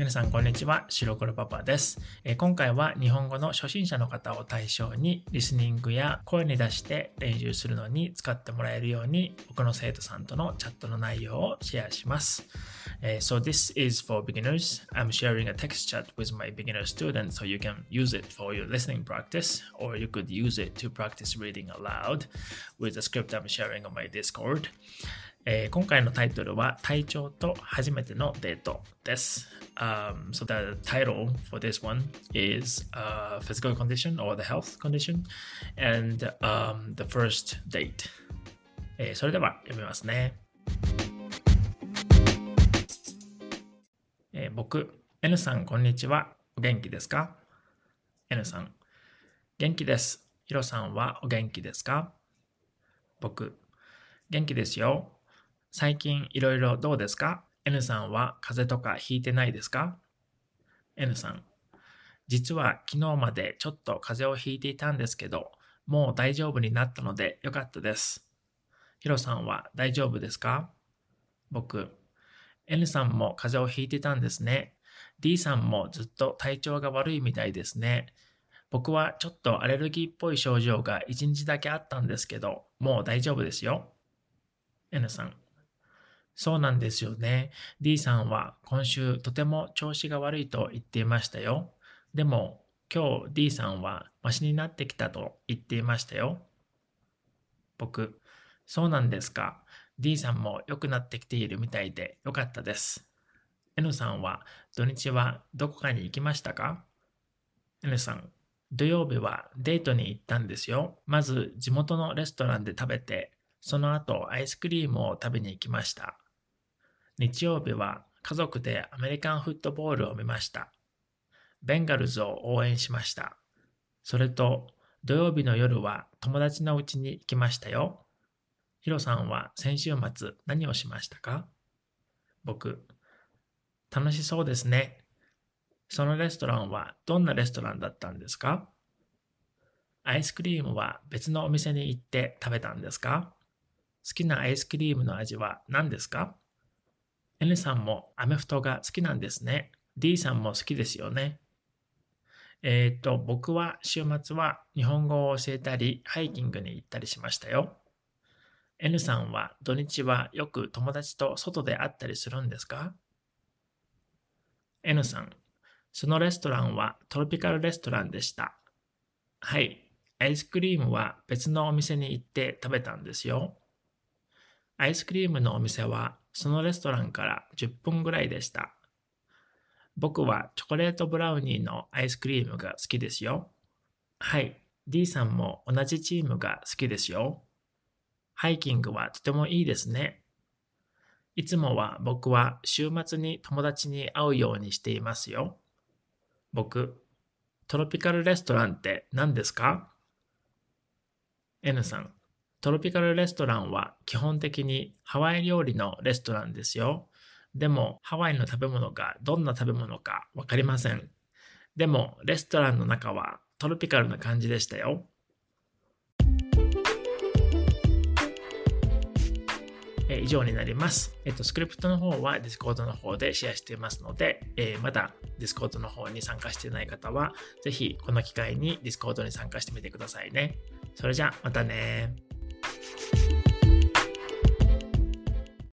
皆さん、こんにちは。白黒パパです、え、今回は日本語の初心者の方を対象に、リスニングや声に出して練習するのに使ってもらえるように、僕の生徒さんとのチャットの内容をシェアします。Uh, so this is for beginners. I'm sharing a text chat with my beginner students so you can use it for your listening practice or you could use it to practice reading aloud with the script I'm sharing on my Discord. えー、今回のタイトルは体調と初めてのデートです。Um, so the title for this one is uh, physical condition or the health condition and um, the first date、えー、それでは読みますね。えー、僕、N さん、こんにちは。お元気ですか ?N さん、元気です。ヒロさんはお元気ですか僕、元気ですよ。最近いろいろどうですか ?N さんは風邪とかひいてないですか ?N さん。実は昨日までちょっと風邪をひいていたんですけど、もう大丈夫になったのでよかったです。ヒロさんは大丈夫ですか？僕。N さんも風邪をひいてたんですね。D さんもずっと体調が悪いみたいですね。僕はちょっとアレルギーっぽい症状が1日だけあったんですけど、もう大丈夫ですよ。N さん。そうなんですよね。D さんは今週とても調子が悪いと言っていましたよ。でも今日 D さんはマシになってきたと言っていましたよ。僕、そうなんですか。D さんも良くなってきているみたいでよかったです。N さんは土日はどこかに行きましたか ?N さん、土曜日はデートに行ったんですよ。まず地元のレストランで食べて、その後アイスクリームを食べに行きました。日曜日は家族でアメリカンフットボールを見ました。ベンガルズを応援しました。それと土曜日の夜は友達の家に行きましたよ。ヒロさんは先週末何をしましたか？僕、楽しそうですね。そのレストランはどんなレストランだったんですか？アイスクリームは別のお店に行って食べたんですか？好きなアイスクリームの味は何ですか？N さんもアメフトが好きなんですね。D さんも好きですよね。えっ、ー、と、僕は週末は日本語を教えたり、ハイキングに行ったりしましたよ。N さんは土日はよく友達と外で会ったりするんですか ?N さん、そのレストランはトロピカルレストランでした。はい、アイスクリームは別のお店に行って食べたんですよ。アイスクリームのお店はそのレストランから10分ぐらいでした。僕はチョコレートブラウニーのアイスクリームが好きですよ。はい、D さんも同じチームが好きですよ。ハイキングはとてもいいですね。いつもは僕は週末に友達に会うようにしていますよ。僕、トロピカルレストランって何ですか ?N さん、トロピカルレストランは基本的にハワイ料理のレストランですよ。でもハワイの食べ物がどんな食べ物かわかりません。でもレストランの中はトロピカルな感じでしたよ。え以上になります。えっと、スクリプトの方は Discord の方でシェアしていますので、えー、まだ Discord の方に参加していない方は、ぜひこの機会に Discord に参加してみてくださいね。それじゃあ、またね